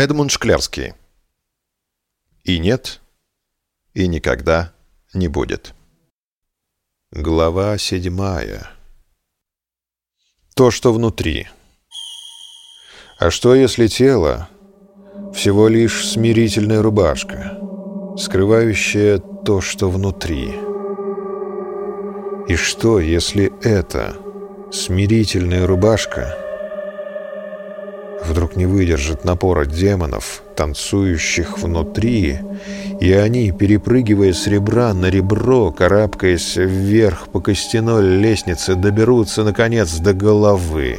Эдмунд Шклярский. И нет, и никогда не будет. Глава седьмая. То, что внутри. А что, если тело — всего лишь смирительная рубашка, скрывающая то, что внутри? И что, если это смирительная рубашка — вдруг не выдержит напора демонов, танцующих внутри, и они, перепрыгивая с ребра на ребро, карабкаясь вверх по костяной лестнице, доберутся, наконец, до головы,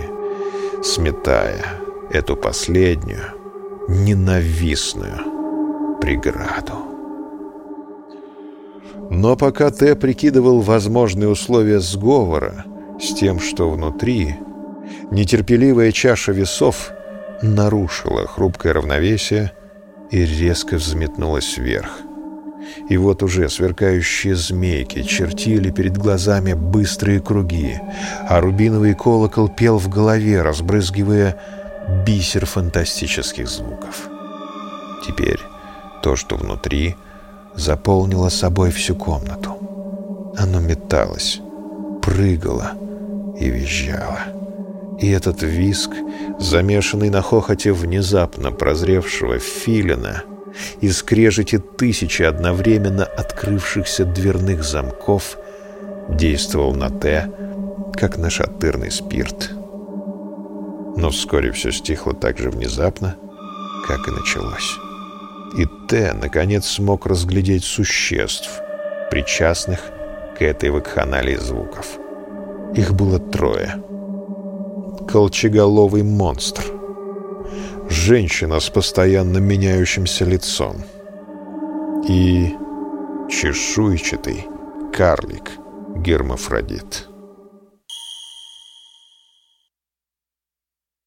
сметая эту последнюю, ненавистную преграду. Но пока Т прикидывал возможные условия сговора с тем, что внутри, нетерпеливая чаша весов — нарушила хрупкое равновесие и резко взметнулась вверх. И вот уже сверкающие змейки чертили перед глазами быстрые круги, а рубиновый колокол пел в голове, разбрызгивая бисер фантастических звуков. Теперь то, что внутри, заполнило собой всю комнату. Оно металось, прыгало и визжало. И этот виск, замешанный на хохоте внезапно прозревшего филина, и скрежете тысячи одновременно открывшихся дверных замков, действовал на Т, как на шатырный спирт. Но вскоре все стихло так же внезапно, как и началось. И Т, наконец, смог разглядеть существ, причастных к этой вакханалии звуков. Их было трое — колчеголовый монстр. Женщина с постоянно меняющимся лицом. И чешуйчатый карлик-гермафродит.